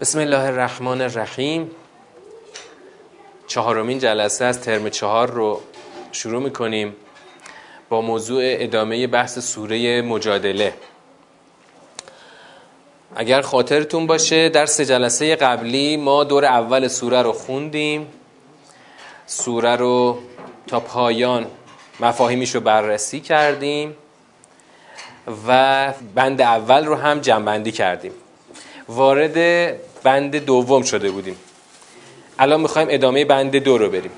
بسم الله الرحمن الرحیم. چهارمین جلسه از ترم چهار رو شروع می‌کنیم با موضوع ادامه بحث سوره مجادله. اگر خاطرتون باشه در سه جلسه قبلی ما دور اول سوره رو خوندیم. سوره رو تا پایان مفاهیمیش رو بررسی کردیم و بند اول رو هم جنبندی کردیم. وارد بند دوم شده بودیم. الان می‌خوایم ادامه بند دو رو بریم.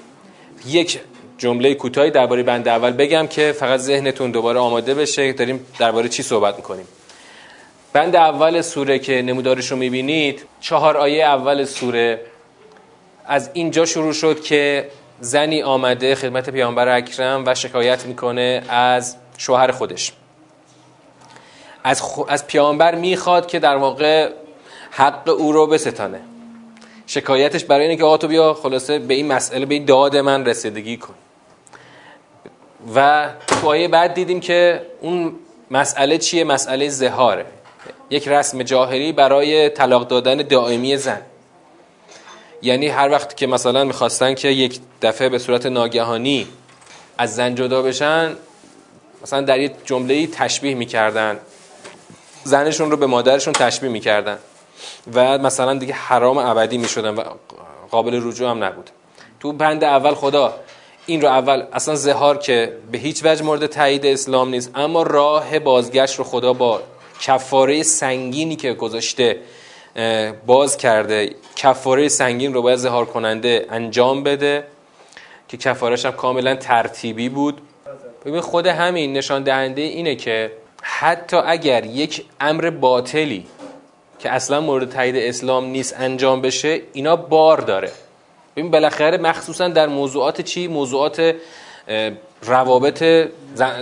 یک جمله کوتاهی درباره بند اول بگم که فقط ذهنتون دوباره آماده بشه. داریم درباره چی صحبت می‌کنیم. بند اول سوره که نمودارش رو می‌بینید چهار آیه اول سوره از اینجا شروع شد که زنی آمده خدمت پیامبر اکرم و شکایت می‌کنه از شوهر خودش. از, خو... از پیامبر می‌خواد که در واقع حق او رو بستانه. شکایتش برای اینه که آقا تو بیا خلاصه به این مسئله به این داد من رسیدگی کن. و تو آیه بعد دیدیم که اون مسئله چیه؟ مسئله زهاره. یک رسم جاهلی برای طلاق دادن دائمی زن. یعنی هر وقت که مثلا می‌خواستن که یک دفعه به صورت ناگهانی از زن جدا بشن مثلا در یک جمله تشبیه می‌کردن. زنشون رو به مادرشون تشبیه می‌کردن. و مثلا دیگه حرام ابدی می‌شدن و قابل رجوع هم نبود. تو بند اول خدا این رو اول اصلا زهار که به هیچ وجه مورد تایید اسلام نیست اما راه بازگشت رو خدا با کفاره سنگینی که گذاشته باز کرده. کفاره سنگین رو باید زهار کننده انجام بده که کفارش هم کاملا ترتیبی بود. ببین خود همین نشان دهنده اینه که حتی اگر یک امر باطلی که اصلا مورد تایید اسلام نیست انجام بشه اینا بار داره. ببین بالاخره مخصوصا در موضوعات چی؟ موضوعات روابط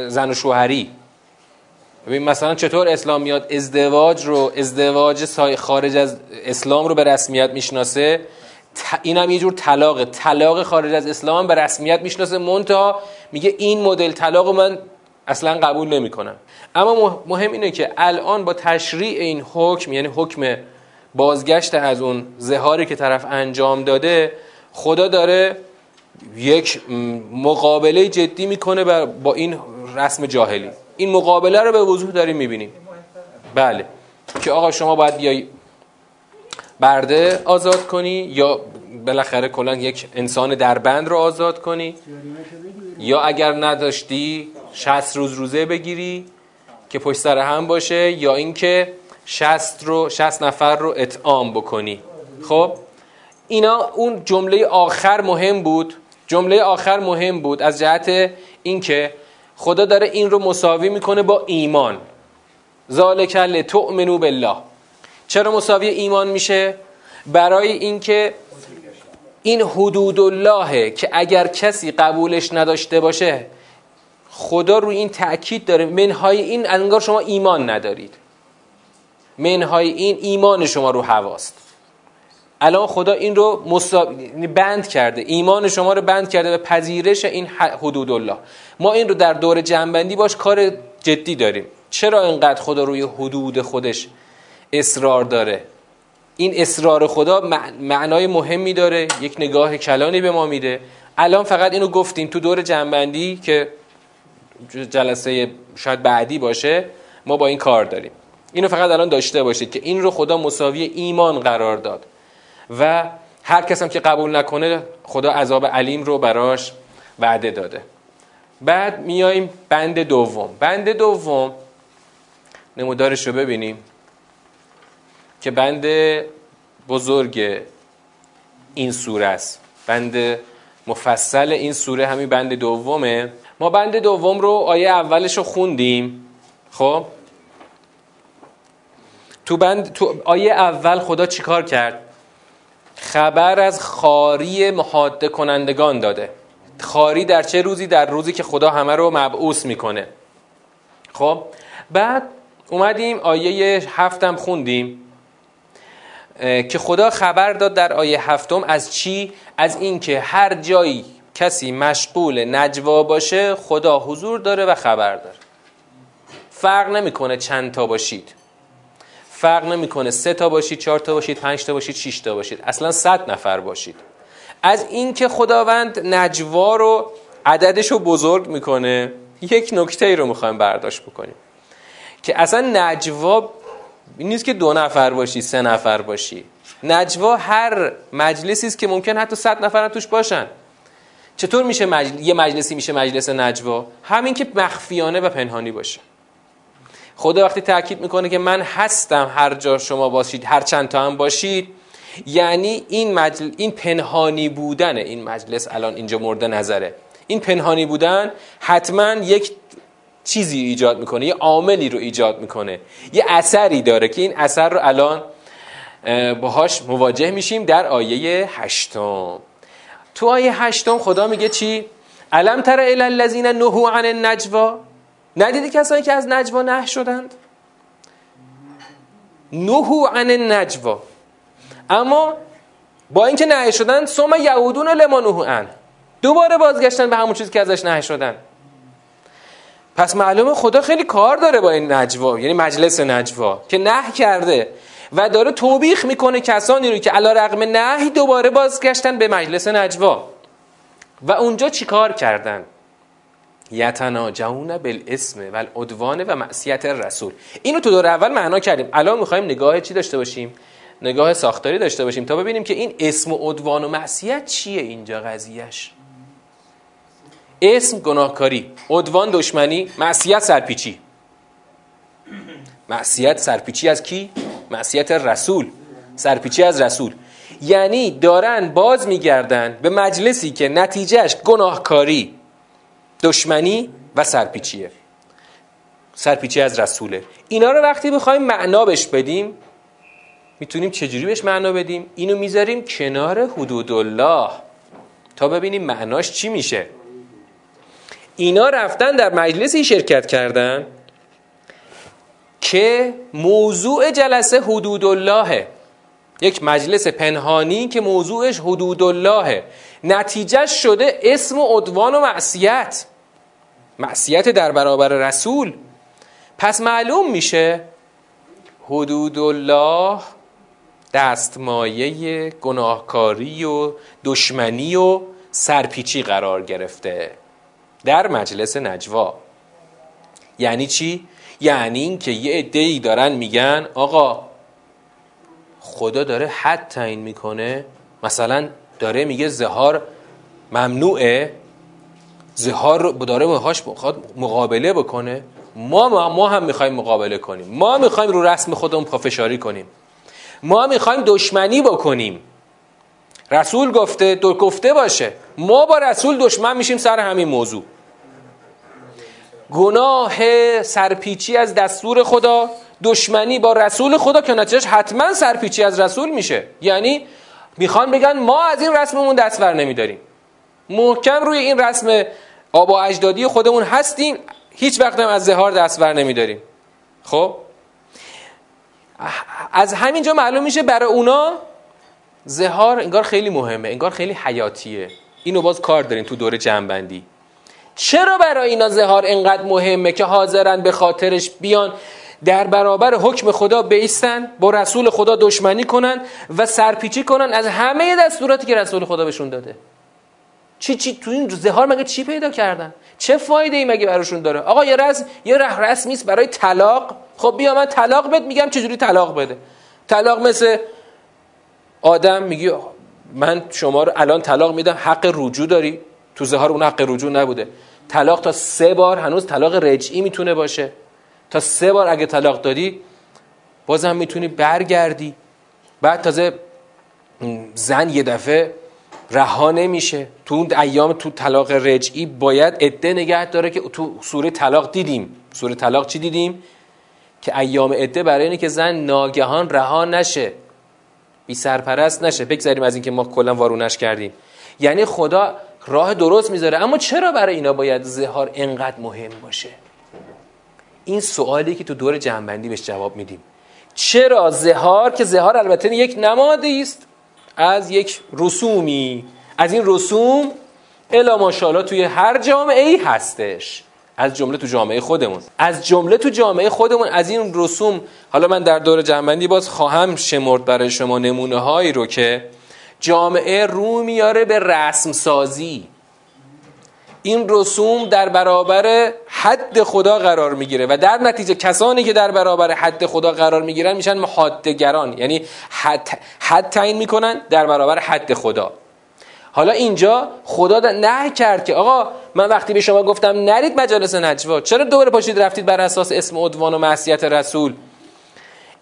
زن و شوهری. ببین مثلا چطور اسلام میاد؟ ازدواج رو ازدواج خارج از اسلام رو به رسمیت می‌شناسه. این هم یه جور طلاقه. طلاق خارج از اسلام به رسمیت می‌شناسه. مونتا میگه این مدل طلاق من اصلا قبول نمی‌کنم. اما مهم اینه که الان با تشریع این حکم یعنی حکم بازگشت از اون زهاری که طرف انجام داده خدا داره یک مقابله جدی می‌کنه با این رسم جاهلی. این مقابله رو به وضوح داریم می‌بینیم. بله. که آقا شما باید بیای برده آزاد کنی یا بالاخره کلا یک انسان دربند رو آزاد کنی؟ یا اگر نداشتی 60 روز روزه بگیری که پشت سر هم باشه یا اینکه 60 رو 60 نفر رو اطعام بکنی. خب؟ اینا اون جمله آخر مهم بود. جمله آخر مهم بود از جهت اینکه خدا داره این رو مساوی می‌کنه با ایمان. ذالک لتؤمنوا بالله. چرا مساوی ایمان میشه؟ برای اینکه این حدود اللهه که اگر کسی قبولش نداشته باشه خدا روی این تأکید داره. منهای این انگار شما ایمان ندارید. منهای این ایمان شما رو هواست. الان خدا این رو بند کرده. ایمان شما رو بند کرده به پذیرش این حدود الله. ما این رو در دور جنبندی باش کار جدی داریم. چرا اینقدر خدا روی حدود خودش اصرار داره؟ این اصرار خدا معنای مهمی داره. یک نگاه کلانی به ما میده. الان فقط اینو گفتیم تو دور جنبندی که جلسه شاید بعدی باشه ما با این کار داریم. اینو فقط الان داشته باشید که این رو خدا مساوی ایمان قرار داد. و هر کس هم که قبول نکنه خدا عذاب علیم رو براش وعده داده. بعد میاییم بند دوم. بند دوم نمودارش رو ببینیم که بند بزرگ این سوره است. بند مفصل این سوره همین بند دومه. ما بند دوم رو آیه اولش رو خوندیم. خب؟ تو بند تو آیه اول خدا چیکار کرد؟ خبر از خاری محاده کنندگان داده. خاری در چه روزی؟ در روزی که خدا همه رو مبعوث می‌کنه. خب؟ بعد اومدیم آیه هفتم خوندیم. که خدا خبر داد در آیه هفتم از چی؟ از اینکه هر جایی کسی مشغول نجوا باشه خدا حضور داره و خبر داره. فرق نمی‌کنه چند تا باشید. فرق نمی‌کنه سه تا باشید چهار تا باشید پنج تا باشید شش تا باشید. اصلا صد نفر باشید. از اینکه خداوند نجوا رو عددش رو بزرگ می‌کنه یک نکته ای رو می‌خوایم برداشت بکنیم. که اصلا نجوا نیست که دو نفر باشی سه نفر باشی. نجوا هر مجلسی است که ممکن حتی صد نفر توش باشن. چطور میشه مجل... یه مجلسی میشه مجلس نجوا؟ همین که مخفیانه و پنهانی باشه. خدا وقتی تاکید می‌کنه که من هستم هر جا شما باشید هر چند تا هم باشید یعنی این مجل... این پنهانی بودن این مجلس الان اینجا مورد نظره. این پنهانی بودن حتما یک چیزی ایجاد می‌کنه یه عاملی رو ایجاد می‌کنه. یه اثری داره که این اثر رو الان باهاش مواجه میشیم در آیه هشتم. تو آیه هشتم خدا میگه چی؟ علم تر الی الذین نهوا عن النجوا؟ ندیدی کسایی که از نجوا نه شدند؟ نهوا عن النجوا. اما با اینکه نه شدن ثم یعودون لما نهوا عن. دوباره بازگشتن به همون چیزی که ازش نه شدن. پس معلومه خدا خیلی کار داره با این نجوا یعنی مجلس نجوا که نه کرده. و داره توبیخ می‌کنه کسانی رو که علا رقم نهی دوباره بازگشتن به مجلس نجوا. و اونجا چیکار کردن؟ یتناجون بالاسم و العدوان و معصیت رسول اینو تو دور اول معنا کردیم. الان می‌خوایم نگاه چی داشته باشیم؟ نگاه ساختاری داشته باشیم تا ببینیم که این اسم و عدوان و معصیت چیه اینجا قضیهش اسم گناهکاری عدوان دشمنی معصیت سرپیچی. معصیت سرپیچی از کی؟ معصیت رسول سرپیچی از رسول. یعنی دارن باز میگردن به مجلسی که نتیجهش گناهکاری دشمنی و سرپیچیه. سرپیچی از رسوله. اینا رو وقتی بخوایم معنا بش بدیم می‌تونیم چجوری بهش معنا بدیم؟ اینو می‌ذاریم کنار حدود الله. تا ببینیم معناش چی میشه. اینا رفتن در مجلسی شرکت کردن. که موضوع جلسه حدود الله یک مجلس پنهانی که موضوعش حدود الله نتیجه شده اسم و عدوان و معصیت. معصیت در برابر رسول. پس معلوم میشه حدود الله دستمایه گناهکاری و دشمنی و سرپیچی قرار گرفته در مجلس نجوا. یعنی چی؟ یعنی اینکه یه عده‌ای دارن میگن آقا خدا داره حد تعیین می‌کنه. مثلا داره میگه زهار ممنوعه. زهار رو داره باهاش مقابله بکنه. ما ما هم می‌خوایم مقابله کنیم. ما می‌خوایم رو رسم خودمون پافشاری کنیم. ما می‌خوایم دشمنی بکنیم. رسول گفته دو گفته باشه. ما با رسول دشمن میشیم سر همین موضوع. گناه سرپیچی از دستور خدا دشمنی با رسول خدا که نتیجهش حتما سرپیچی از رسول میشه. یعنی می‌خوان بگن ما از این رسممون دستور نمیداریم. محکم روی این رسم آبا اجدادی خودمون هستیم هیچ وقت هم از زهار دستور نمیداریم. خب؟ از همینجا معلوم میشه برای اونا زهار انگار خیلی مهمه انگار خیلی حیاتیه. اینو باز کار داریم تو دور جنبندی چرا برای اینا زهار انقدر مهمه که حاضرن به خاطرش بیان؟ در برابر حکم خدا بیستن با رسول خدا دشمنی کنن و سرپیچی کنن از همه دستوراتی که رسول خدا بهشون داده. چی چی تو این زهار مگه چی پیدا کردن؟ چه فایده ای مگه براشون داره؟ آقا یه رسم یه ره رسمی است برای طلاق. خب بیا من طلاق بد میگم چجوری طلاق بده؟ طلاق مثل آدم میگی من شما رو الان طلاق میدم حق رجوع داری؟ تو زهار اون حق رجوع نبوده. طلاق تا سه بار هنوز طلاق رجعی می‌تونه باشه. تا سه بار اگه طلاق دادی بازم می‌تونی برگردی. بعد تازه زن یه دفعه رها نمیشه. تو اون ایام تو طلاق رجعی باید عده نگه داره که تو سوره طلاق دیدیم. سوره طلاق چی دیدیم؟ که ایام عده برای اینه که زن ناگهان رها نشه. بی سرپرست نشه. بگذاریم از اینکه ما کلا وارونش کردیم. یعنی خدا راه درست می‌ذاره. اما چرا برای اینا باید زهار انقدر مهم باشه؟ این سوالی که تو دور جنبندی بهش جواب میدیم. چرا زهار که زهار البته یک نمادی است از یک رسومی؟ از این رسوم الا ماشاءالله توی هر جامعه ای هستش. از جمله تو جامعه خودمون. از جمله تو جامعه خودمون از این رسوم. حالا من در دور جنبندی باز خواهم شمرد برای شما نمونه هایی رو که جامعه رو میاره به رسم سازی این رسوم در برابر حد خدا قرار می‌گیره و در نتیجه کسانی که در برابر حد خدا قرار می‌گیرن میشن محادگران یعنی حد, حد تعیین می‌کنن در برابر حد خدا. حالا اینجا خدا نه کرد که آقا من وقتی به شما گفتم نرید مجالس نجوا چرا دور پاشید رفتید بر اساس اسم عدوان و معصیت رسول؟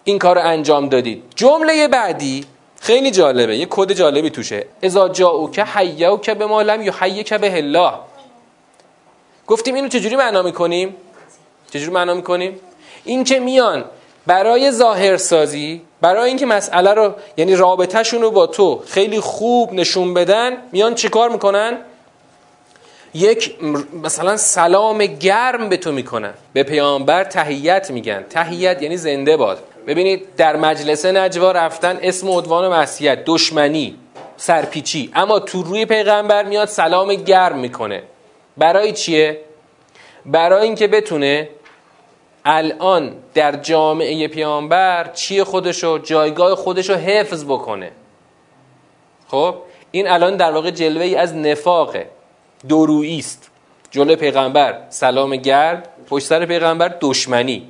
این کار رو انجام دادید. جمله بعدی خیلی جالبه یه کد جالبی توشه. اذا جاءوک که به ما لم که به الله. گفتیم اینو چجوری معنا می‌کنیم؟ چجوری معنا می‌کنیم؟ این که میان برای ظاهرسازی برای اینکه مسئله رو یعنی رابطهشون رو با تو خیلی خوب نشون بدن میان چیکار می‌کنن؟ یک مثلا سلام گرم به تو می‌کنن. به پیامبر تهیت میگن. تهیت یعنی زنده باد. ببینید در مجلس نجوا رفتن اسم عنوان و مسیحیت دشمنی سرپیچی. اما تو روی پیغمبر میاد سلام گرم می‌کنه. برای چیه؟ برای اینکه بتونه الان در جامعه پیامبر چی خودشو جایگاه خودشو حفظ بکنه. خب؟ این الان در واقع جلوه ای از نفاق درویی است. جلوی پیغمبر سلام گرد پشت سر پیغمبر دشمنی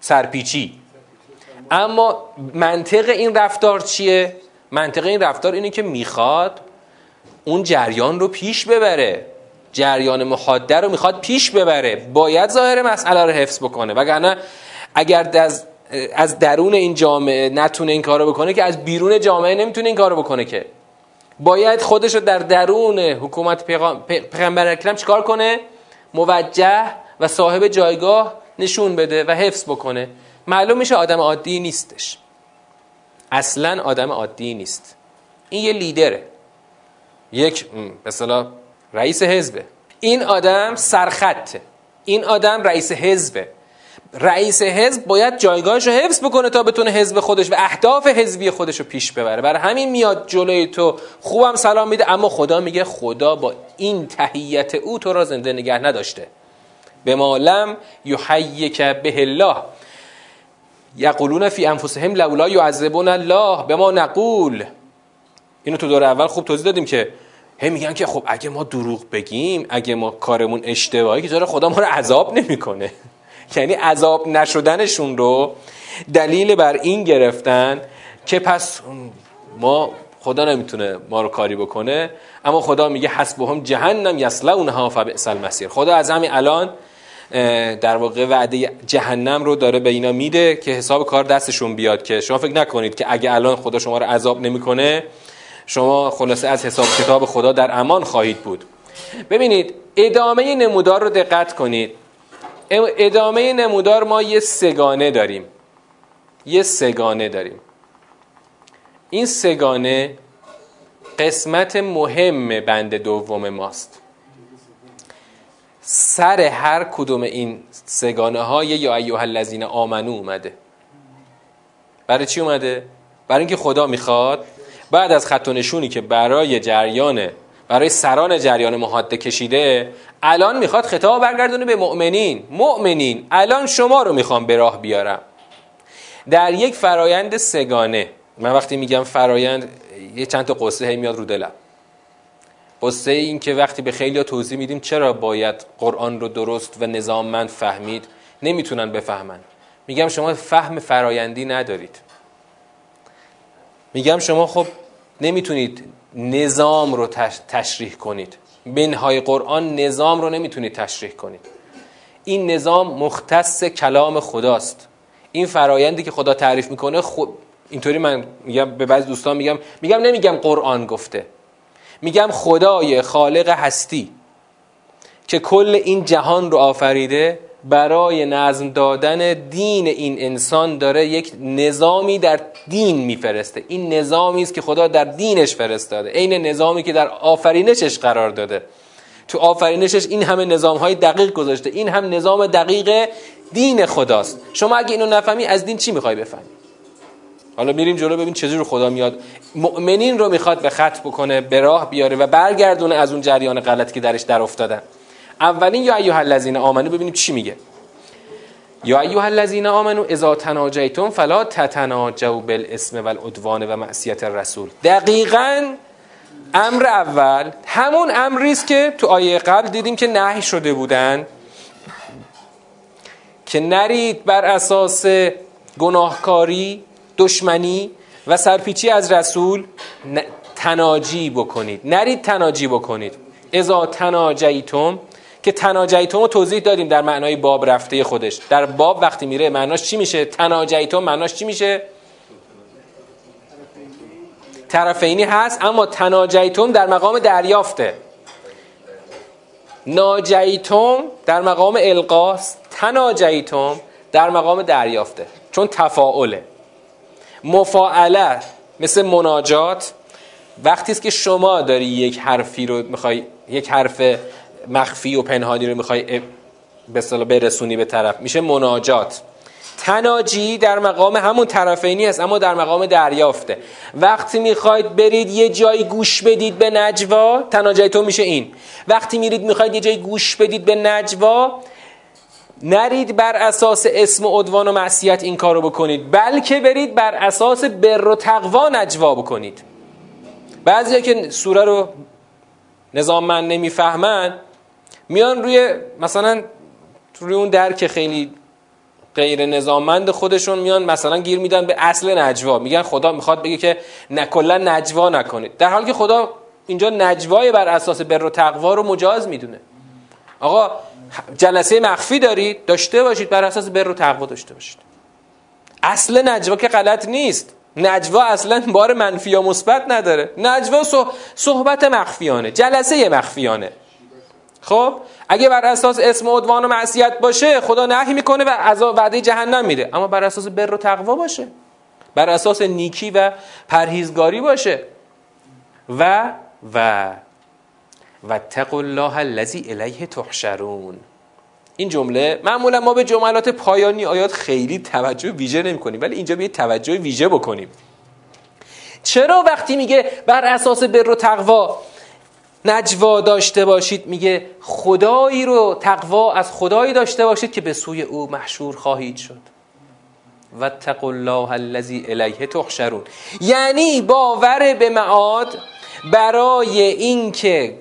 سرپیچی. اما منطق این رفتار چیه؟ منطق این رفتار اینه که می‌خواد اون جریان رو پیش ببره. جریان محاده رو می‌خواد پیش ببره. باید ظاهر مسئله رو حفظ بکنه. وگرنه اگر از از درون این جامعه نتونه این کارو بکنه که از بیرون جامعه نمی‌تونه این کارو بکنه که. باید خودش رو در درون حکومت پیغمبر اکرم چیکار کنه؟ موجه و صاحب جایگاه نشون بده و حفظ بکنه. معلوم میشه آدم عادی نیستش. اصلا آدم عادی نیست. این یه لیدره. یک مثلا رئیس حزبه. این آدم سرخطه. این آدم رئیس حزبه. رئیس حزب باید جایگاهش رو حفظ بکنه تا بتونه حزب خودش و اهداف حزبی خودش رو پیش ببره. برای همین میاد جلوی تو خوبم سلام میده اما خدا میگه خدا با این تهیت او تو را زنده نگه نداشته. به مالم یحییک به الله یقولون فی انفسهم لولا یعذبون الله به ما نقول. اینو تو دور اول خوب توضیح دادیم که هی میگن که خب اگه ما دروغ بگیم اگه ما کارمون اشتباهی که چرا خدا ما رو عذاب نمی‌کنه؟ یعنی عذاب نشدنشون رو دلیل بر این گرفتن که پس ما خدا نمی‌تونه ما رو کاری بکنه اما خدا میگه حسبهم جهنم یصلونها فبئس المصیر. خدا از همین الان در واقع وعده جهنم رو داره به اینا میده که حساب کار دستشون بیاد که شما فکر نکنید که اگه الان خدا شما رو عذاب نمی‌کنه شما خلاصه از حساب کتاب خدا در امان خواهید بود. ببینید ادامه نمودار رو دقت کنید. ادامه نمودار ما یه سگانه داریم. یه سگانه داریم. این سگانه قسمت مهم بند دوم ماست. سر هر کدوم این سگانه های یا ایوه الذین آمنو اومده. برای چی اومده؟ برای اینکه خدا می‌خواد بعد از خط نشونی که برای جریان برای سران جریان محاده کشیده الان می‌خواد خطاب برگردونه به مؤمنین. مؤمنین الان شما رو می‌خوام به راه بیارم. در یک فرایند سگانه من وقتی میگم فرایند یه چند تا قصه میاد رو دلم. قصه این که وقتی به خیلی توضیح میدیم چرا باید قرآن رو درست و نظاممند فهمید نمی‌تونن بفهمن. میگم شما فهم فرایندی ندارید. میگم شما خب نمی‌تونید نظام رو تشریح کنید. بنهای قرآن نظام رو نمی‌تونید تشریح کنید. این نظام مختص کلام خداست. این فرایندی که خدا تعریف می‌کنه خب اینطوری من میگم به بعضی دوستان میگم میگم نمیگم قرآن گفته. میگم خدای خالق هستی که کل این جهان رو آفریده برای نظم دادن دین این انسان داره یک نظامی در دین میفرسته. این نظامی است که خدا در دینش فرستاده. عین نظامی که در آفرینشش قرار داده. تو آفرینشش این همه نظام های دقیق گذاشته. این هم نظام دقیق دین خداست. شما اگه اینو نفهمی از دین چی می‌خوای بفهمی؟ حالا میریم جلو ببین چجور خدا میاد. مؤمنین رو می‌خواد به خط بکنه به راه بیاره و برگردونه از اون جریان غلط که درش در افتادن. اولین یا ایها الذین آمنو ببینیم چی میگه. یا ایها الذین آمنو اذا تناجیتم فلا تتناجوا بالاسم والعدوان و معصیت الرسول. دقیقا امر اول همون امری است که تو آیه قبل دیدیم که نهی شده بودن. که نرید بر اساس گناهکاری دشمنی و سرپیچی از رسول تناجی بکنید. نرید تناجی بکنید. ازا تناجیتم که تناجیتم رو توضیح دادیم در معنای باب رفته خودش. در باب وقتی میره معناش چی میشه؟ تناجیتم معناش چی میشه؟ طرفینی هست اما تناجیتم در مقام دریافته. ناجیتم در مقام القاست تناجیتم در مقام دریافته. چون تفاعله. مفاعله مثل مناجات. وقتی است که شما داری یک حرفی رو می‌خوای یک حرف مخفی و پنهانی رو می‌خوای به اصطلاح برسونی به طرف میشه مناجات. تناجی در مقام همون طرفینی است اما در مقام دریافته. وقتی می‌خواید برید یه جایی گوش بدید به نجوا تناجی تو میشه این. وقتی میرید می‌خواید یه جایی گوش بدید به نجوا نرید بر اساس اسم و عدوان و معصیت این کارو بکنید بلکه برید بر اساس بر و تقوا نجوا بکنید. بعضیا که سوره رو نظام من نمی‌فهمن میان روی مثلا روی اون درک خیلی غیر نظاممند خودشون میان مثلا گیر میدن به اصل نجوا. میگن خدا می‌خواد بگه که نکلا نجوا نکنید. در حالی که خدا اینجا نجوای بر اساس بر و تقوا رو مجاز می‌دونه. آقا جلسه مخفی دارید داشته باشید بر اساس بر و تقوا داشته باشید. اصل نجوا که غلط نیست. نجوا اصلا بار منفی یا مثبت نداره. نجوا صحبت مخفیانه جلسه مخفیانه. خب؟ اگه بر اساس اسم و عدوان و معصیت باشه خدا نهی می‌کنه و عذاب وعده جهنم میده اما بر اساس بر و تقوا باشه. بر اساس نیکی و پرهیزگاری باشه. و و. و تقوا الله الذی الیه تحشرون. این جمله معمولا ما به جملات پایانی آیات خیلی توجه ویژه نمی کنیم ولی اینجا به توجه ویژه بکنیم. چرا وقتی میگه بر اساس بر و تقوا نجوا داشته باشید میگه خدایی رو تقوا از خدایی داشته باشید که به سوی او محشور خواهید شد. و الله الذی الیه تحشرون. یعنی باور به معاد برای اینکه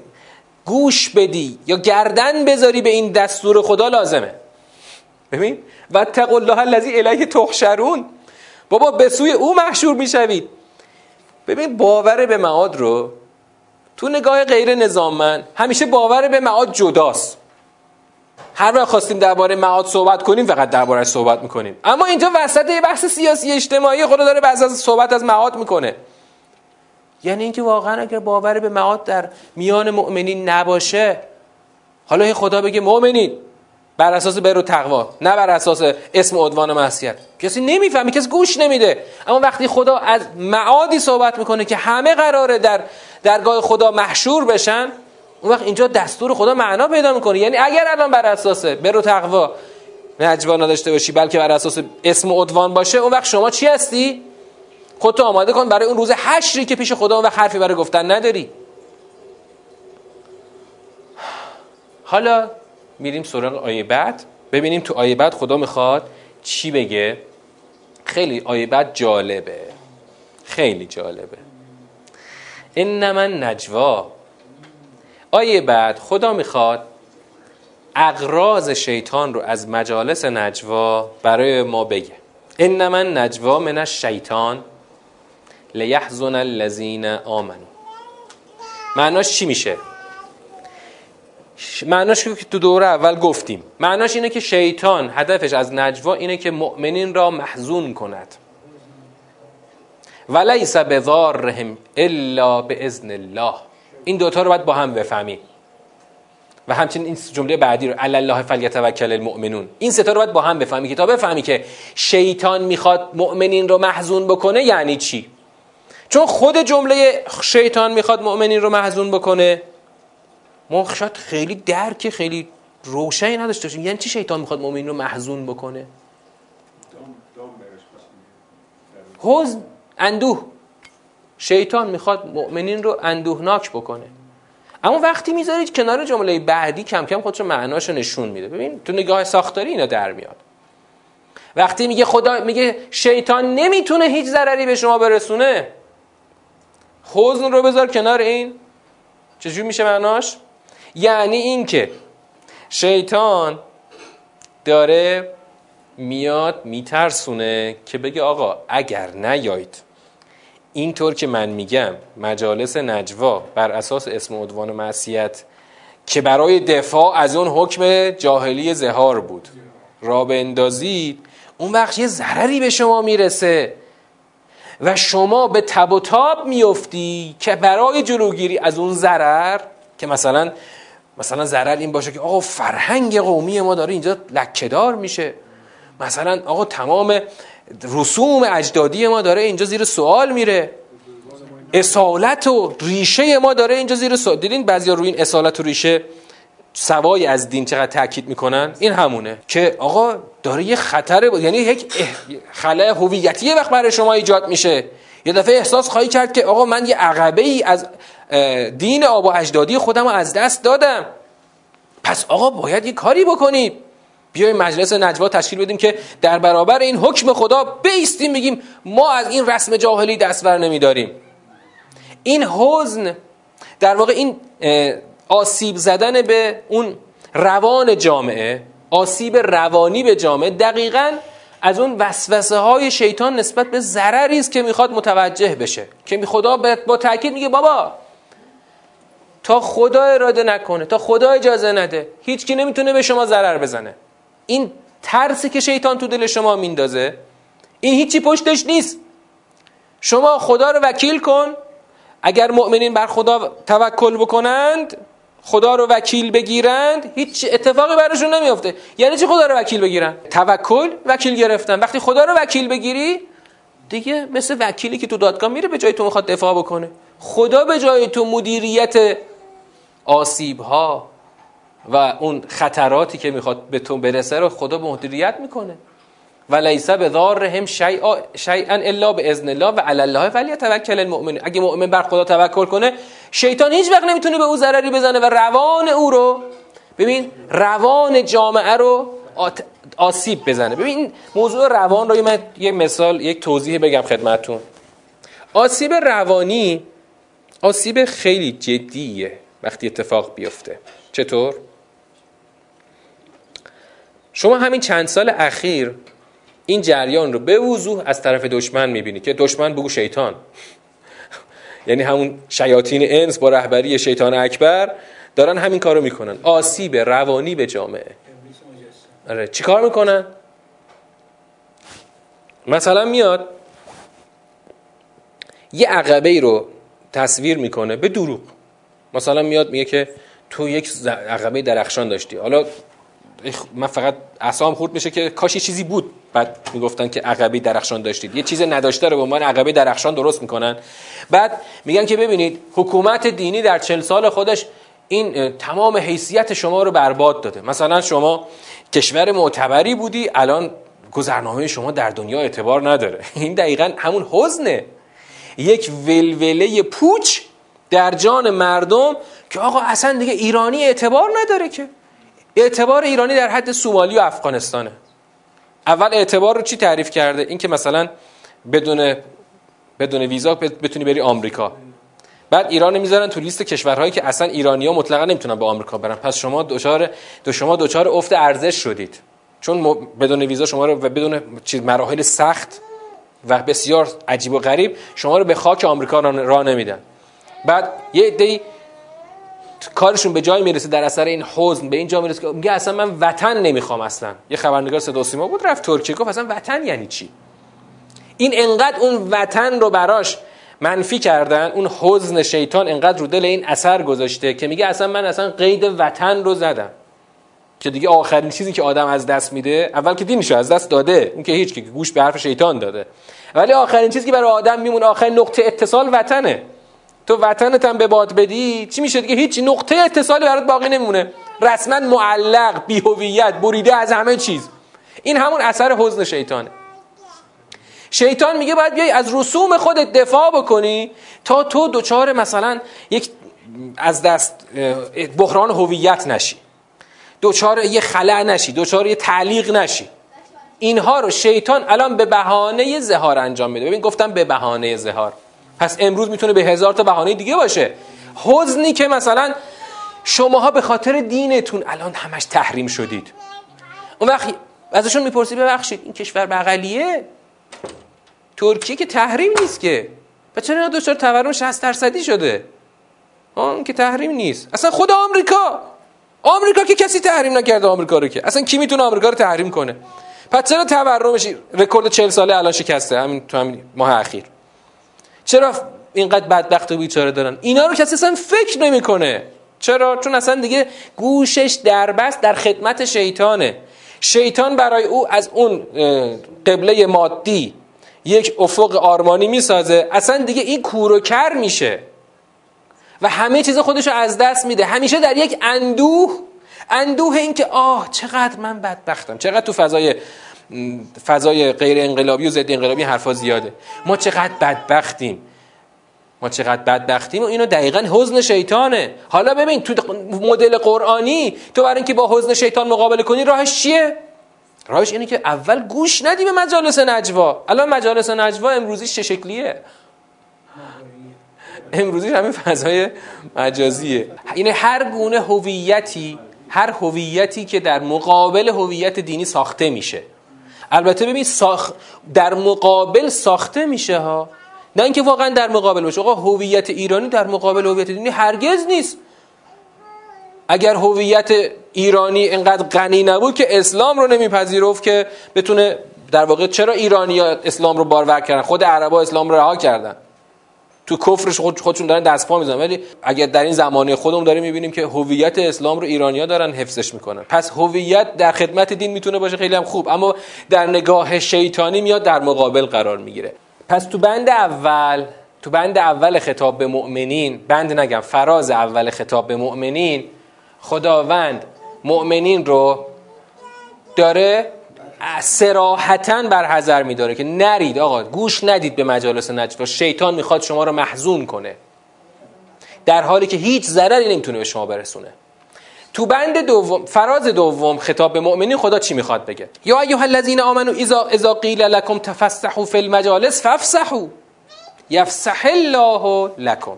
گوش بدی یا گردن بذاری به این دستور خدا لازمه. ببین؟ و الله الذی الیه تحشرون. بابا به سوی او محشور می‌شوید. ببین باور به معاد رو. تو نگاه غیر نظاممند همیشه باور به معاد جداست. هر وقت خواستیم درباره معاد صحبت کنیم فقط درباره صحبت می‌کنیم. اما اینجا وسط یه بحث سیاسی اجتماعی خدا داره بعض از صحبت از معاد می‌کنه. یعنی اینکه واقعا اگر باور به معاد در میان مؤمنین نباشه حالا خدا بگه مؤمنین بر اساس بر و تقوا نه بر اساس اسم عنوان معصیت. کسی نمی‌فهمه کسی گوش نمیده. اما وقتی خدا از معادی صحبت می‌کنه که همه قراره در درگاه خدا محشور بشن اون وقت اینجا دستور خدا معنا پیدا می‌کنه. یعنی اگر الان بر اساس بر و تقوا نجوا نداشته باشی بلکه بر اساس اسم و عنوان باشه اون وقت شما چی هستی؟ خودتو آماده کن برای اون روز حشری که پیش خدا وقت حرفی برای گفتن نداری. حالا میریم سراغ آیه بعد. ببینیم تو آیه بعد خدا می‌خواد چی بگه. خیلی آیه بعد جالبه. خیلی جالبه. این من نجوا آیه بعد خدا می‌خواد اقراض شیطان رو از مجالس نجوا برای ما بگه. این من نجوا من الشیطان. لیحزن الذین آمنو معناش چی میشه؟ معناش که تو دوره اول گفتیم. معناش اینه که شیطان هدفش از نجوا اینه که مؤمنین را محزون کند. ولیس بذارهم الا باذن الله. این دوتا رو باید با هم بفهمیم. و همچنین این جمله بعدی رو علی الله فلیتوکل المؤمنون. این ستا رو باید با هم بفهمی که تا بفهمی که شیطان می‌خواد مؤمنین رو محزون بکنه یعنی چی؟ چون خود جمله شیطان می‌خواد مؤمنین رو محزون بکنه ما شاید خیلی درک خیلی روشنی نداشته باشیم. یعنی چی شیطان می‌خواد مؤمنین رو محزون بکنه؟ حزن اندوه. شیطان می‌خواد مؤمنین رو اندوهناک بکنه. اما وقتی می‌ذارید کنار جمله بعدی کم کم خودشو معناشو نشون میده. ببین تو نگاه ساختاری اینا در میاد. وقتی میگه خدا میگه شیطان نمی‌تونه هیچ ضرری به شما برسونه حزن رو بذار کنار این. چجور میشه معناش؟ یعنی اینکه شیطان داره میاد میترسونه که بگه آقا اگر نیاید اینطور که من میگم مجالس نجوا بر اساس اسم عنوان و معصیت که برای دفاع از اون حکم جاهلی زهار بود. را اندازید اون وقت یه ضرری به شما می‌رسه. و شما به تب و تاب میفتی که برای جلوگیری از اون ضرر که مثلا مثلا ضرر این باشه که آقا فرهنگ قومی ما داره اینجا لکهدار میشه. مثلا آقا تمام رسوم اجدادی ما داره اینجا زیر سوال میره. اصالت و ریشه ما داره اینجا زیر سوال. دیدین بعضیا روی این اصالت و ریشه سوای از دین چقدر تاکید می‌کنن؟ این همونه که آقا داره یه خطر بود یعنی یک خلای هویتی یه وقت برای شما ایجاد میشه. یه دفعه احساس خواهی کرد که آقا من یه عقبه ای از دین آب و اجدادی خودم رو از دست دادم. پس آقا باید یه کاری بکنید بیایم مجلس نجوا تشکیل بدیم که در برابر این حکم خدا بیستیم بگیم ما از این رسم جاهلی دستور نمیداریم. این حزن در واقع این آسیب زدن به اون روان جامعه آسیب روانی به جامعه دقیقا از اون وسوسه های شیطان نسبت به ضرری است که می‌خواد متوجه بشه. که خدا با تاکید میگه بابا تا خدا اراده نکنه تا خدا اجازه نده هیچکی نمی‌تونه به شما ضرر بزنه. این ترسی که شیطان تو دل شما میندازه این هیچی پشتش نیست. شما خدا رو وکیل کن. اگر مؤمنین بر خدا توکل بکنند خدا رو وکیل بگیرند هیچ اتفاقی براشون نمیافته. یعنی چی خدا رو وکیل بگیرن؟ توکل وکیل گرفتن. وقتی خدا رو وکیل بگیری دیگه مثل وکیلی که تو دادگاه میره به جای تو می‌خواد دفاع بکنه. خدا به جای تو مدیریت آسیب ها و اون خطراتی که می‌خواد به تو برسه رو خدا مدیریت می‌کنه. و لیس به ضارهم شیئا الا به اذن الله و علی الله ولی توکل المؤمن. اگه مؤمن بر خدا توکل کنه شیطان هیچ وقت نمی‌تونه به او ضرری بزنه و روان او رو ببین روان جامعه رو آسیب بزنه. ببین موضوع روان رو من یک مثال یک توضیح بگم خدمتون آسیب روانی آسیب خیلی جدیه وقتی اتفاق بیفته. چطور؟ شما همین چند سال اخیر این جریان رو به وضوح از طرف دشمن می‌بینی که دشمن بگو شیطان. یعنی همون شیاطین انس با رهبری شیطان اکبر دارن همین کارو می‌کنن. آسیب روانی به جامعه. آره چی کار می‌کنن؟ مثلا میاد یه عقبه ای رو تصویر می‌کنه به دروغ. مثلا میاد میگه که تو یک عقبه درخشان داشتی. حالا من فقط اصلا خورد میشه که کاشی چیزی بود. بعد می‌گفتن که عقبه درخشان داشتید. یه چیز نداشته رو به عنوان عقبه درخشان درست می‌کنن. بعد میگن که ببینید حکومت دینی در چل سال خودش این تمام حیثیت شما رو برباد داده. مثلا شما کشور معتبری بودی الان گذرنامه شما در دنیا اعتبار نداره. این دقیقا همون حزنه. یک ولوله پوچ در جان مردم که آقا اصلا دیگه ایرانی اعتبار نداره که. اعتبار ایرانی در حد سومالی و افغانستانه. اول اعتبار رو چی تعریف کرده؟ این که مثلا بدون بدون ویزا بتونی بری آمریکا. بعد ایران می‌ذارن تو لیست کشورهایی که اصلا ایرانیا مطلقا نمی‌تونن به آمریکا برن. پس شما دوچار دو شما دوچار افت ارزش شدید. چون بدون ویزا شما رو بدون چیز مراحل سخت و بسیار عجیب و غریب شما رو به خاک آمریکا راه نمیدن. بعد یه عده‌ای کارشون به جای می‌رسه در اثر این حزن به این جا می‌رسه که میگه اصلا من وطن نمی‌خوام اصلا. یه خبرنگار صدا سیما بود رفت ترکیه گفت اصلا وطن یعنی چی؟ این انقدر اون وطن رو براش منفی کردن اون حزن شیطان انقدر رو دل این اثر گذاشته که میگه اصلا من اصلا قید وطن رو زدم. که دیگه آخرین چیزی که آدم از دست میده اول که دینشو از دست داده اون که هیچ که گوش به حرف شیطان داده. ولی آخرین چیزی که برای آدم میمونه آخرین نقطه اتصال وطنه. تو وطنت هم به باد بدی چی میشه دیگه؟ هیچ نقطه اتصالی برات باقی نمونه. رسما معلق بیهویت بریده از همه چیز. این همون اثر حزن شیطانه. شیطان میگه باید بیای از رسوم خودت دفاع بکنی تا تو دوچار مثلا یک از دست بحران هویت نشی. دوچار یه خلع نشی دوچار یه تعلیق نشی. اینها رو شیطان الان به بهانه زهار انجام میده. ببین گفتم به بهانه زهار. پس امروز می‌تونه به هزار تا بهانه دیگه باشه. حزنی که مثلا شماها به خاطر دینتون الان همش تحریم شدید. اون وقت ازشون می‌پرسی ببخشید این کشور بغلیه؟ ترکیه که تحریم نیست که. و چرا اینا تورم 60 درصدی شده؟ آن که تحریم نیست. اصلا خود آمریکا. آمریکا که کسی تحریم نکرده آمریکا رو که. اصلا کی می‌تونه آمریکا رو تحریم کنه؟ پس چرا تورمش؟ رکورد 40 ساله الان شکسته. همین تو همین ماه اخیر. چرا اینقدر بدبخت و بیچاره دارن؟ اینا رو کسی اصلا فکر نمی‌کنه. چرا؟ چون اصلا دیگه گوشش دربست در خدمت شیطانه. شیطان برای او از اون قبله مادی یک افق آرمانی می‌سازه. اصلا دیگه این کور میشه. و همه چیز خودش رو از دست میده. همیشه در یک اندوه. اندوه این که آه چقدر من بدبختم. چقدر تو فضای فضای غیر انقلابی و ضد انقلابی حرفا زیاده. ما چقدر بدبختیم. ما چقدر بدبختیم و اینو دقیقا حزن شیطانه. حالا ببین تو مدل قرآنی تو برای اینکه با حزن شیطان مقابله کنی راهش چیه؟ راهش اینه که اول گوش ندی به مجالس نجوا. الان مجالس نجوا امروزی چه شکلیه؟ امروزی همین فضای مجازیه. این هر گونه هویتی هر هویتی که در مقابل هویت دینی ساخته میشه. البته ببین ساخ... در مقابل ساخته میشه ها. نه اینکه واقعا در مقابل باشه. آقا هویت ایرانی در مقابل هویت دینی هرگز نیست. اگر هویت ایرانی انقدر غنی نبود که اسلام رو نمیپذیرفت که بتونه در واقع چرا ایرانی ها اسلام رو بارور کردن؟ خود عربا اسلام رو رها کردن. تو کفرش خود خودشون دارن دست پا می‌زنن. ولی اگر در این زمانه خودمون داریم می‌بینیم که هویت اسلام رو ایرانیا دارن حفظش می‌کنن. پس هویت در خدمت دین می‌تونه باشه خیلی هم خوب. اما در نگاه شیطانی میاد در مقابل قرار می‌گیره. پس تو بند اول تو بند اول خطاب به مؤمنین بند نگم فراز اول خطاب به مؤمنین خداوند مؤمنین رو داره سراحتا بر حذر میداره که نرید آقا گوش ندید به مجالس نجوا شیطان می‌خواد شما رو محزون کنه. در حالی که هیچ ضرری نمی‌تونه به شما برسونه. تو بند دوم فراز دوم خطاب به مؤمنین خدا چی می‌خواد بگه؟ یا ایها الذین آمنو اذا اذا قیل لكم تفسحوا فی المجالس فافسحوا یفسح الله لكم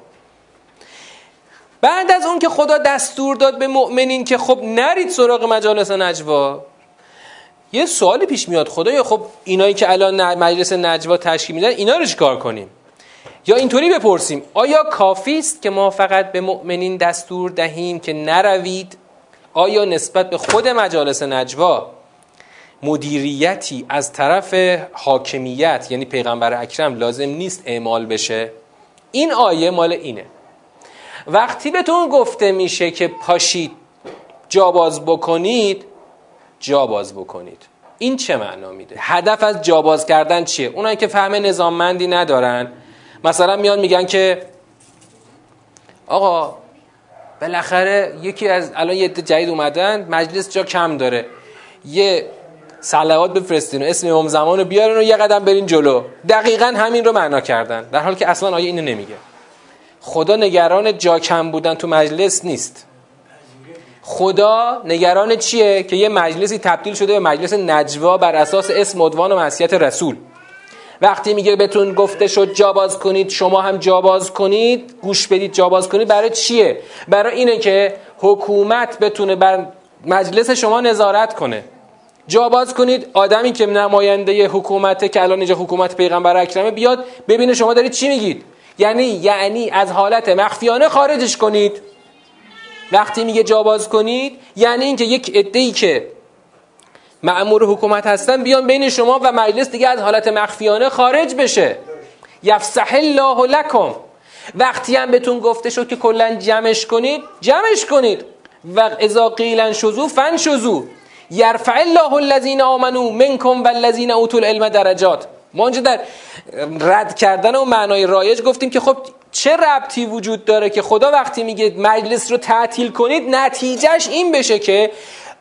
بعد از اون که خدا دستور داد به مؤمنین که خب نرید سراغ مجالس نجوا یه سوالی پیش میاد خدایا خب اینایی که الان مجلس نجوا تشکیل میدن اینا رو چیکار کنیم؟ یا اینطوری بپرسیم آیا کافی است که ما فقط به مؤمنین دستور دهیم که نروید؟ آیا نسبت به خود مجالس نجوا مدیریتی از طرف حاکمیت یعنی پیغمبر اکرم لازم نیست اعمال بشه؟ این آیه مال اینه. وقتی بهتون گفته میشه که پاشید جاباز بکنید جاباز بکنید. این چه معنا میده؟ هدف از جاباز کردن چیه؟ اونایی که فهم نظاممندی ندارن. مثلا میان میگن که آقا بالاخره یکی از الان یه جدید اومدن مجلس جا کم داره. یه صلوات بفرستین و اسم امام زمان رو بیارن و یه قدم برین جلو. دقیقا همین رو معنا کردن. در حالی که اصلا آیه اینو نمیگه؟ خدا نگران جا کم بودن تو مجلس نیست. خدا نگران چیه که یه مجلسی تبدیل شده به مجلس نجوا بر اساس اسم عنوان و معصیت رسول. وقتی میگه بهتون گفته شد جاباز کنید شما هم جاباز کنید گوش بدید جاباز کنید برای چیه؟ برای اینه که حکومت بتونه بر مجلس شما نظارت کنه. جاباز کنید آدمی که نماینده حکومته که الان اینجا حکومت پیغمبر اکرمه بیاد ببینه شما دارید چی میگید. یعنی یعنی از حالت مخفیانه خارجش کنید. وقتی میگه جاباز کنید یعنی اینکه یک عده‌ای که معمور حکومت هستن بیان بین شما و مجلس دیگه از حالت مخفیانه خارج بشه. یفسح الله لکم. وقتی هم بهتون گفته شد که کلا جمعش کنید جمعش کنید. و اذا قیلا شزو فن شزو یرفع الله الذین آمنو منکم والذین اوتوا العلم درجات. ما اونجا در رد کردن و معنای رایج گفتیم که خب چه ربطی وجود داره که خدا وقتی میگه مجلس رو تعطیل کنید نتیجهش این بشه که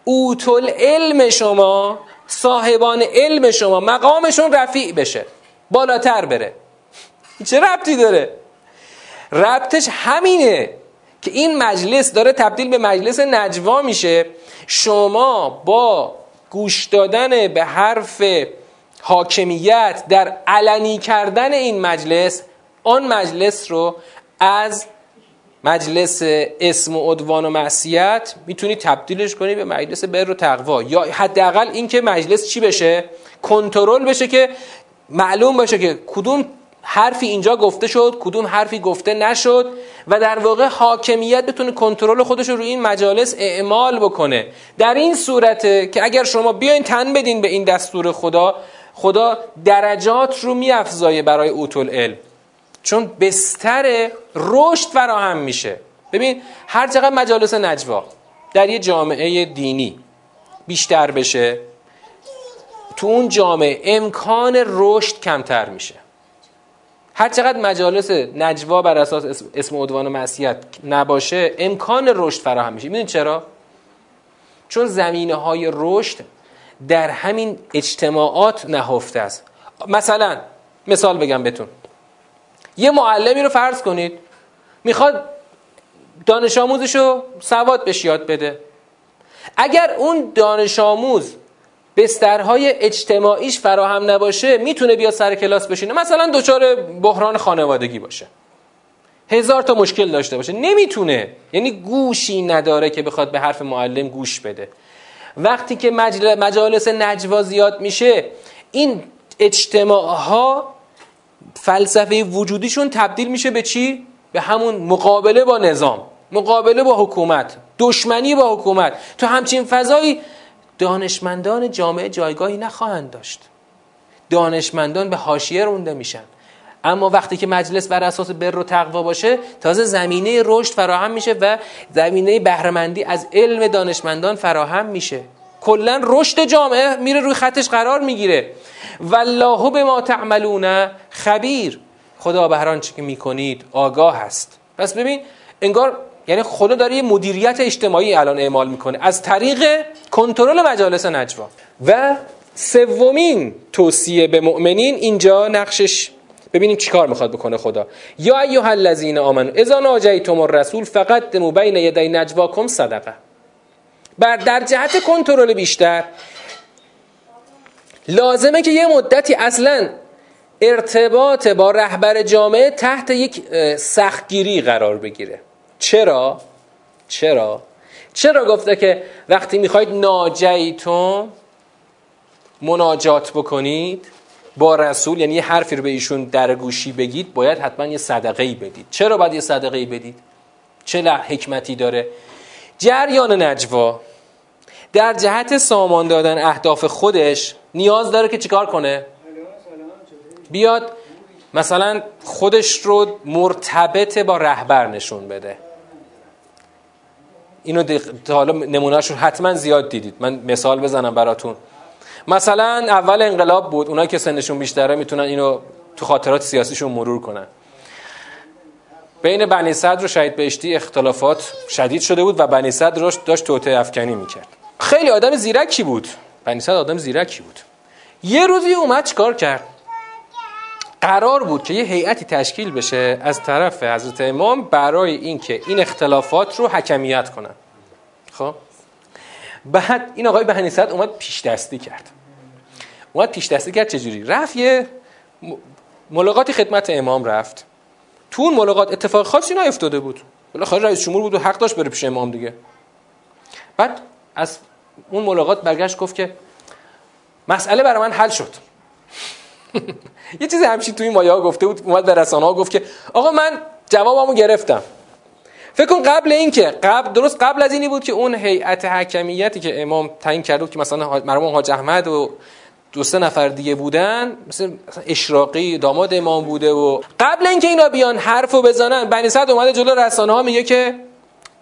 اوتل علم شما صاحبان علم شما مقامشون رفیع بشه بالاتر بره. چه ربطی داره؟ ربطش همینه که این مجلس داره تبدیل به مجلس نجوا میشه. شما با گوش دادن به حرف حاکمیت در علنی کردن این مجلس آن مجلس رو از مجلس اسم و عدوان و معصیت می‌تونی تبدیلش کنی به مجلس بر و تقوا. یا حداقل اینکه مجلس چی بشه؟ کنترل بشه که معلوم باشه که کدوم حرفی اینجا گفته شد کدوم حرفی گفته نشد و در واقع حاکمیت بتونه کنترل خودش رو روی این مجالس اعمال بکنه. در این صورته که اگر شما بیاین تن بدین به این دستور خدا خدا درجات رو میافزایه برای اوتول علم چون بستر رشد فراهم میشه. ببین هر چقدر مجالس نجوا در یه جامعه دینی بیشتر بشه تو اون جامعه امکان رشد کمتر میشه. هر چقدر مجالس نجوا بر اساس اسم عدوان و معصیت نباشه امکان رشد فراهم میشه. می‌دونید چرا؟ چون زمینه های رشد در همین اجتماعات نهفته است. مثلا مثال بگم بهتون. یه معلمی رو فرض کنید. می‌خواد دانش آموزش رو سواد بهش یاد بده. اگر اون دانش آموز بسترهای اجتماعیش فراهم نباشه می‌تونه بیا سر کلاس بشینه. مثلا دچار بحران خانوادگی باشه. هزار تا مشکل داشته باشه. نمی‌تونه. یعنی گوشی نداره که بخواد به حرف معلم گوش بده. وقتی که مجالس نجوا زیاد میشه این اجتماع ها فلسفه وجودیشون تبدیل میشه به چی؟ به همون مقابله با نظام مقابله با حکومت دشمنی با حکومت. تو همچین فضایی دانشمندان جامعه جایگاهی نخواهند داشت. دانشمندان به حاشیه رونده میشن. اما وقتی که مجلس بر اساس بر و تقوا باشه تازه زمینه رشد فراهم میشه و زمینه بهرهمندی از علم دانشمندان فراهم میشه. کلا رشد جامعه میره روی خطش قرار می‌گیره. والله به ما تعملون خبیر. خدا به هر آنچه که می‌کنید آگاه هست. پس ببین انگار یعنی خدا داره یه مدیریت اجتماعی الان اعمال می‌کنه. از طریق کنترل مجالس نجوا. و سومین توصیه به مؤمنین اینجا نقشش ببینیم چیکار می‌خواد بکنه خدا. یا ایها الذین آمنو اذا ناجیتم الرسول فقدموا بین یدی نجواکم صدقه. بر در جهت کنترل بیشتر. لازمه که یه مدتی اصلا ارتباط با رهبر جامعه تحت یک سختگیری قرار بگیره. چرا؟ چرا؟ چرا گفته که وقتی می‌خواید ناجیتون مناجات بکنید با رسول یعنی یه حرفی رو به ایشون در گوشی بگید باید حتما یه صدقه ای بدید. چرا باید یه صدقه ای بدید؟ چه حکمتی داره؟ جریان نجوا. در جهت سامان دادن اهداف خودش نیاز داره که چیکار کنه؟ بیاد مثلا خودش رو مرتبط با رهبر نشون بده. اینو تا حالا نمونهش رو حتما زیاد دیدید. من مثال بزنم براتون. مثلا اول انقلاب بود. اونایی که سنشون بیشتره می‌تونن اینو تو خاطرات سیاسیشون مرور کنن. بین بنی صدر و شهید بهشتی اختلافات شدید شده بود و بنی صدر داشت توته افکنی می‌کرد. خیلی آدم زیرکی بود. بنی صدر آدم زیرکی بود. یه روزی اومد چیکار کرد؟ قرار بود که یه هیئتی تشکیل بشه از طرف حضرت امام برای اینکه این اختلافات رو حکمیت کنن. خب؟ بعد این آقای بهنی صد اومد پیش دستی کرد. اومد پیش دستی کرد چجوری؟ رفت یه ملاقاتی خدمت امام رفت. تو اون ملاقات اتفاق خاصی نیفتاده بود. بالاخره رئیس جمهور بود و حق داشت بره پیش امام دیگه. بعد از اون ملاقات برگشت گفت که مسئله برای من حل شد. یه چیزی همچین توی مایه ها گفته بود اومد به رسانه ها گفت که آقا من جوابمو گرفتم. فکر کن قبل این که قبل درست قبل از اینی بود که اون هیئت حکمیتی که امام تعیین کرده که مثلا مرحوم حاج احمد و دو سه نفر دیگه بودن مثل اشراقی داماد امام بوده و قبل اینکه اینا بیان حرفو بزنن بنی صد اومده جلو رسانه ها میگه که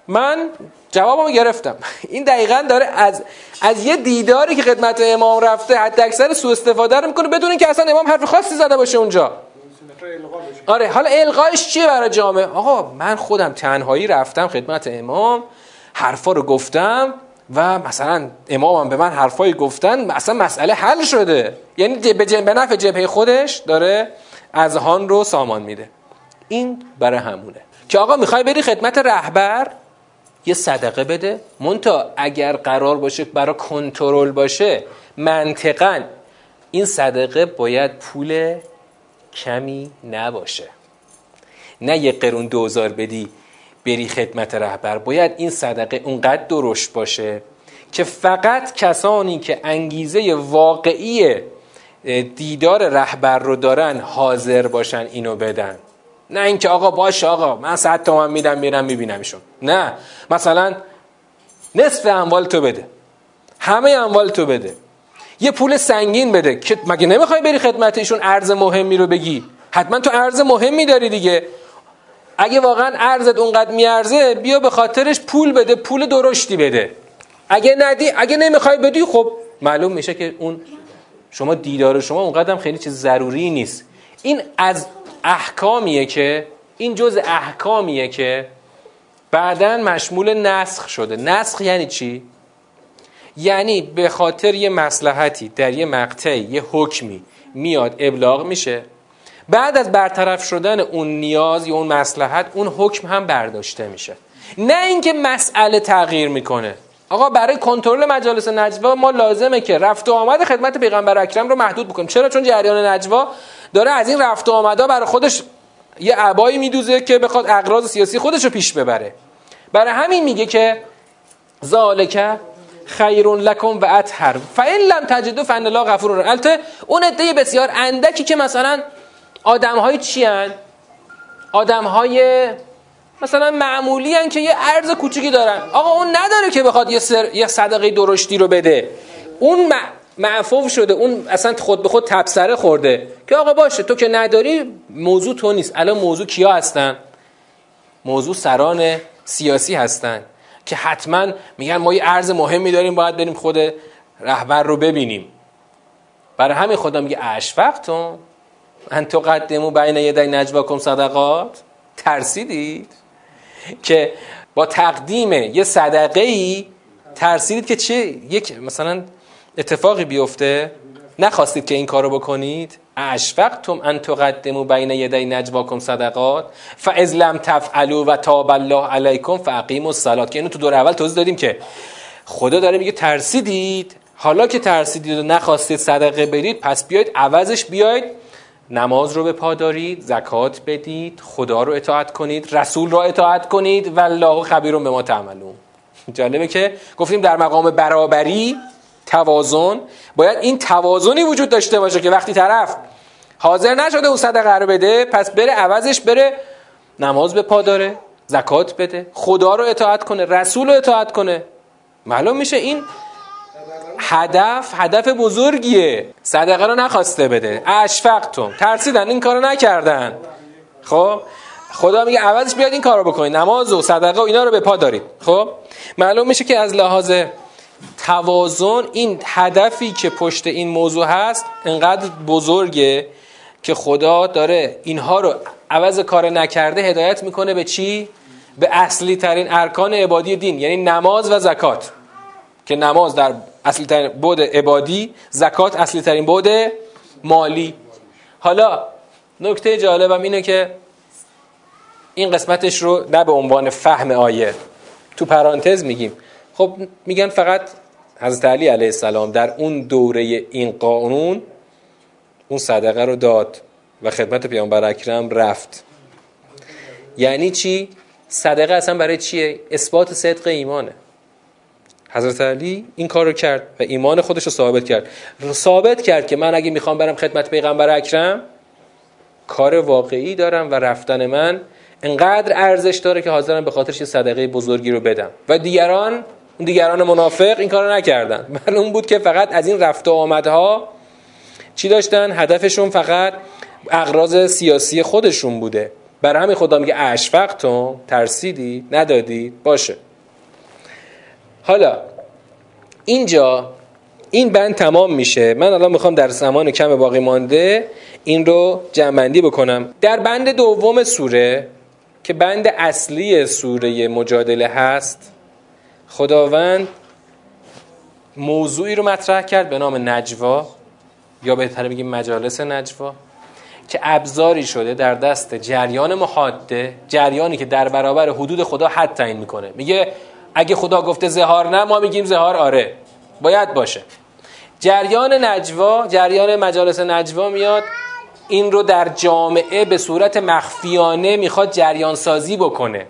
من جوابمو گرفتم. این دقیقا داره از از یه دیداری که خدمت امام رفته حتی اکثر سوء استفاده رو می‌کنه بدون که اصلا امام حرف خاصی زده باشه اونجا. آره حالا القایش چیه برای جامعه آقا من خودم تنهایی رفتم خدمت امام حرفا رو گفتم و مثلا امامم به من حرفایی گفتن اصلا مسئله حل شده. یعنی به نفع جبهه خودش داره اذهان رو سامان میده. این برای همونه. که آقا می‌خوای بری خدمت رهبر؟ یه صدقه بده. مونتا اگر قرار باشه برای کنترل باشه منطقا این صدقه باید پول کمی نباشه. نه یه قرون دوزار بدی بری خدمت رهبر. باید این صدقه اونقدر درشت باشه که فقط کسانی که انگیزه واقعی دیدار رهبر رو دارن حاضر باشن اینو بدن. نه اینکه آقا باشه آقا من صد تومن میدم میرم میبینمشون. نه. مثلا نصف اموال تو بده. همه اموال تو بده. یه پول سنگین بده که مگه نمی‌خوای بری خدمت ایشون ارز مهمی رو بگی. حتما تو ارز مهمی داری دیگه. اگه واقعا ارزت اونقدر میارزه بیا به خاطرش پول بده پول درشتی بده. اگه ندی اگه نمی‌خوای بدی خب معلوم میشه که اون شما دیدار شما اونقدر خیلی چیز ضروری نیست. این از احکامیه که این جز احکامیه که بعدا مشمول نسخ شده. نسخ یعنی چی؟ یعنی به خاطر یه مسلحتی در یه مقطعی یه حکمی میاد ابلاغ میشه. بعد از برطرف شدن اون نیاز یا اون مسلحت اون حکم هم برداشته میشه. نه اینکه مسئله تغییر می‌کنه. آقا برای کنترل مجالس نجوا ما لازمه که رفت و آمد خدمت پیغمبر اکرم رو محدود بکنیم. چرا؟ چون جریان نجوا داره از این رفت و آمدها برای خودش یه عبایی میدوزه که بخواد اغراض سیاسی خودش رو پیش ببره. برای همین میگه که ذالک خیر لکم و اطهر. فان لم تجدوا فان الله غفور البته اون عده بسیار اندکی که مثلا آدم های چی هن؟ آدم های مثلا معمولی هن که یه ارز کوچیکی دارن. آقا اون نداره که بخواد یه, سر... یه صدقه درشتی رو بده. اون معفوف شده اون اصلا خود به خود تبصره خورده. که آقا باشه تو که نداری موضوع تو نیست. الان موضوع کیا هستن؟ موضوع سران سیاسی هستن. که حتما میگن ما یه ارز مهمی داریم باید بریم خود رهبر رو ببینیم. برای همین خدا میگه اشفقتون ان تقدمو بین یدی نجواکم صدقات. ترسیدید؟ که با تقدیم یه صدقه ای ترسیدید که چه یک مثلا اتفاقی بیفته نخواستید که این کارو بکنید؟ اشفقتم ان تقدمو بین یدی نجواکم صدقات فاذ لم تفعلوا و تاب الله علیکم فاقیموا الصلاه که اینو تو دور اول توضیح دادیم که خدا داره میگه ترسیدید. حالا که ترسیدید و نخواستید صدقه بدید پس بیاید عوضش بیاید نماز رو به پا دارید زکات بدید خدا رو اطاعت کنید رسول رو اطاعت کنید و الله خبیرون به ما تعملون. جالبه که گفتیم در مقام برابری توازن باید این توازنی وجود داشته باشه که وقتی طرف حاضر نشده اون صدقه رو بده پس بره عوضش بره نماز به پا داره زکات بده خدا رو اطاعت کنه رسول رو اطاعت کنه. معلوم میشه این هدف هدف بزرگیه. صدقه رو نخواسته بده. اشفقتم. ترسیدن این کارو نکردن. خب؟ خدا میگه عوضش بیاد این کارو بکنید نماز و صدقه و اینا رو به پا دارید. خب؟ معلوم میشه که از لحاظ توازن این هدفی که پشت این موضوع هست انقدر بزرگه که خدا داره اینها رو عوض کار نکرده هدایت می‌کنه به چی؟ به اصلی ترین ارکان عبادی دین یعنی نماز و زکات. که نماز در اصلی ترین بود عبادی زکات اصلی ترین بود مالی. حالا نکته جالبم اینه که این قسمتش رو نه به عنوان فهم آیه تو پرانتز میگیم. خب میگن فقط حضرت علی علیه السلام در اون دوره این قانون اون صدقه رو داد و خدمت پیامبر اکرم رفت. یعنی چی؟ صدقه اصلا برای چیه؟ اثبات صدق ایمانه. حضرت علی این کار رو کرد و ایمان خودش رو ثابت کرد. ثابت کرد که من اگه می‌خوام برم خدمت پیغمبر اکرم کار واقعی دارم و رفتن من انقدر ارزش داره که حاضرم به خاطرش یه صدقه بزرگی رو بدم. و دیگران دیگران منافق این کارو نکردن. معلوم بود که فقط از این رفت و آمدها چی داشتن؟ هدفشون فقط اغراض سیاسی خودشون بوده. برای همین خدا میگه اشفقتم ترسیدی؟ ندادی؟ باشه. حالا اینجا این بند تمام میشه. من الان می‌خوام در زمان کم باقی مانده این رو جمعندی بکنم. در بند دوم سوره که بند اصلی سوره مجادله هست خداوند موضوعی رو مطرح کرد به نام نجوا یا بهتر بگیم مجالس نجوا که ابزاری شده در دست جریان محاده جریانی که در برابر حدود خدا حد تعیین می‌کنه. میگه اگه خدا گفته زهار نه ما میگیم زهار آره. باید باشه. جریان نجوا جریان مجالس نجوا میاد این رو در جامعه به صورت مخفیانه می‌خواد جریان سازی بکنه.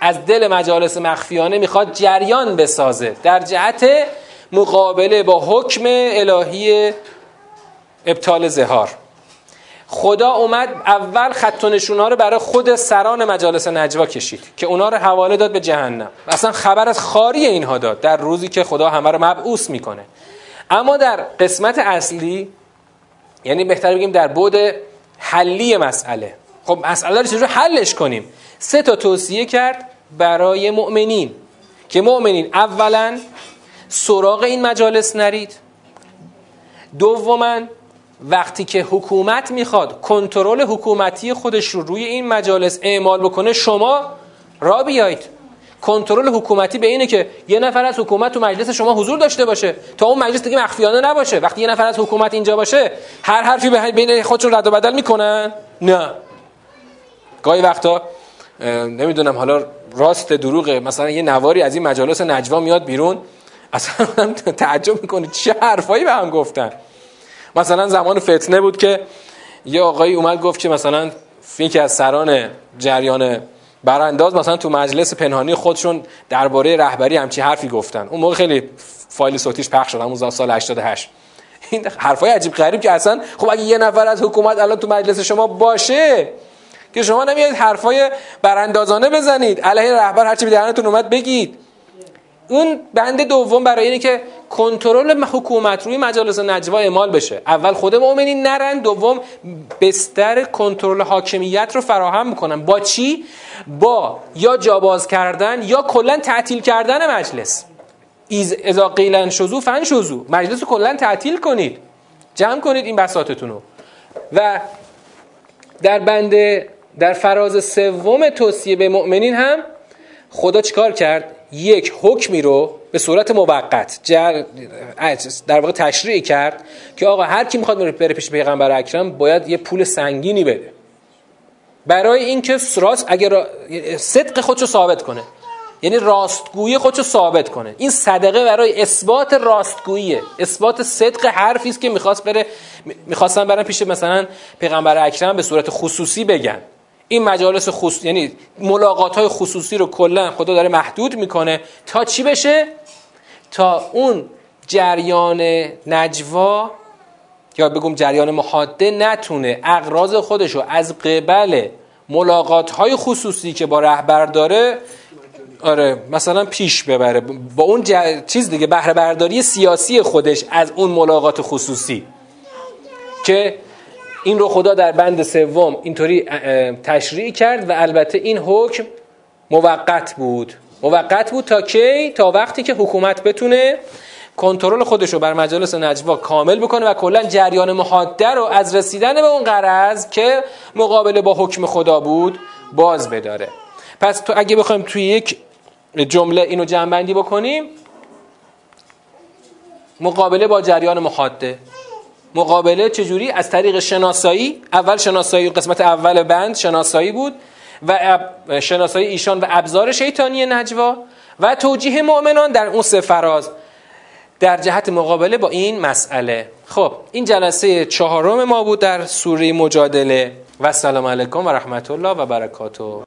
از دل مجالس مخفیانه می‌خواد جریان بسازه. در جهت مقابله با حکم الهی ابطال زهار. خدا اومد اول خط و نشونها رو برای خود سران مجالس نجوا کشید که اونا رو حواله داد به جهنم. اصلا خبر از خاری اینها داد در روزی که خدا همه رو مبعوث می‌کنه. اما در قسمت اصلی یعنی بهتر بگیم در بود حلی مسئله. خب مسئله رو چجور حلش کنیم؟ سه تا توصیه کرد. برای مؤمنین. که مؤمنین اولا سراغ این مجالس نرید. دوما وقتی که حکومت می‌خواد کنترل حکومتی خودش رو روی این مجالس اعمال بکنه شما را بیایید. کنترل حکومتی به اینه که یه نفر از حکومت تو مجلس شما حضور داشته باشه. تا اون مجلس دیگه مخفیانه نباشه. وقتی یه نفر از حکومت اینجا باشه هر حرفی بین خودشون رد و بدل می‌کنن. نه. گاهی وقتا نمی‌دونم حالا راست دروغه. مثلا یه نواری از این مجالس نجوا میاد بیرون. اصلا تعجب می‌کنه. چه حرفایی به هم گفتن؟ مثلا زمان فتنه بود که یه آقایی اومد گفت که مثلا یکی از سران جریان برانداز مثلا تو مجلس پنهانی خودشون درباره رهبری همچی حرفی گفتن. اون موقع خیلی فایل صوتیش پخش شد همون سال 88 این حرفای عجیب غریب که اصلا خب اگه یه نفر از حکومت الان تو مجلس شما باشه که شما نمیاد حرفای براندازانه بزنید. علیه رهبر هرچی به دهنتون اومد بگید. اون بند دوم برای اینه که کنترل حکومت روی مجالس نجوا اعمال بشه. اول خود مؤمنین نرن دوم بستر کنترل حاکمیت رو فراهم می‌کنن. با چی؟ با یا جاباز کردن یا کلا تعطیل کردن مجلس. اذا قیلن شزو فن شزو مجلس رو کلا تعطیل کنید. جمع کنید این بساطتون رو. و در بند در فراز سوم توصیه به مؤمنین هم خدا چیکار کرد؟ یک حکمی رو به صورت موقت جر... در واقع تشریع کرد که آقا هر کی می‌خواد بره پیش پیغمبر اکرم باید یه پول سنگینی بده. برای اینکه راست اگر صدق خودشو ثابت کنه. یعنی راستگویی خودشو ثابت کنه. این صدقه برای اثبات راستگوییه. اثبات صدق حرفی است که می‌خواست بره می‌خواستن برن پیش مثلا پیغمبر اکرم به صورت خصوصی بگن. این مجالس خصوصی یعنی ملاقات های خصوصی رو کلا خدا داره محدود می‌کنه تا چی بشه؟ تا اون جریان نجوا یا بگم جریان محاده نتونه اقراض خودش رو از قبل ملاقات های خصوصی که با رهبر داره آره مثلا پیش ببره. با اون چیز دیگه بهره برداری سیاسی خودش از اون ملاقات خصوصی که این رو خدا در بند سوم اینطوری تشریع کرد و البته این حکم موقت بود. موقت بود تا کی؟ تا وقتی که حکومت بتونه کنترل خودش رو بر مجالس نجوا کامل بکنه و کلا جریان محاده رو از رسیدن به اون قرض که مقابله با حکم خدا بود باز بداره. پس تو اگه بخوایم توی یک جمله اینو جمع بکنیم مقابله با جریان محاده. مقابله چجوری؟ از طریق شناسایی. اول شناسایی قسمت اول بند شناسایی بود و شناسایی ایشان و ابزار شیطانی نجوا و توجیه مؤمنان در اون سه فراز در جهت مقابله با این مسئله. خب این جلسه چهارم ما بود در سوره مجادله. و سلام علیکم و رحمت الله و برکاته.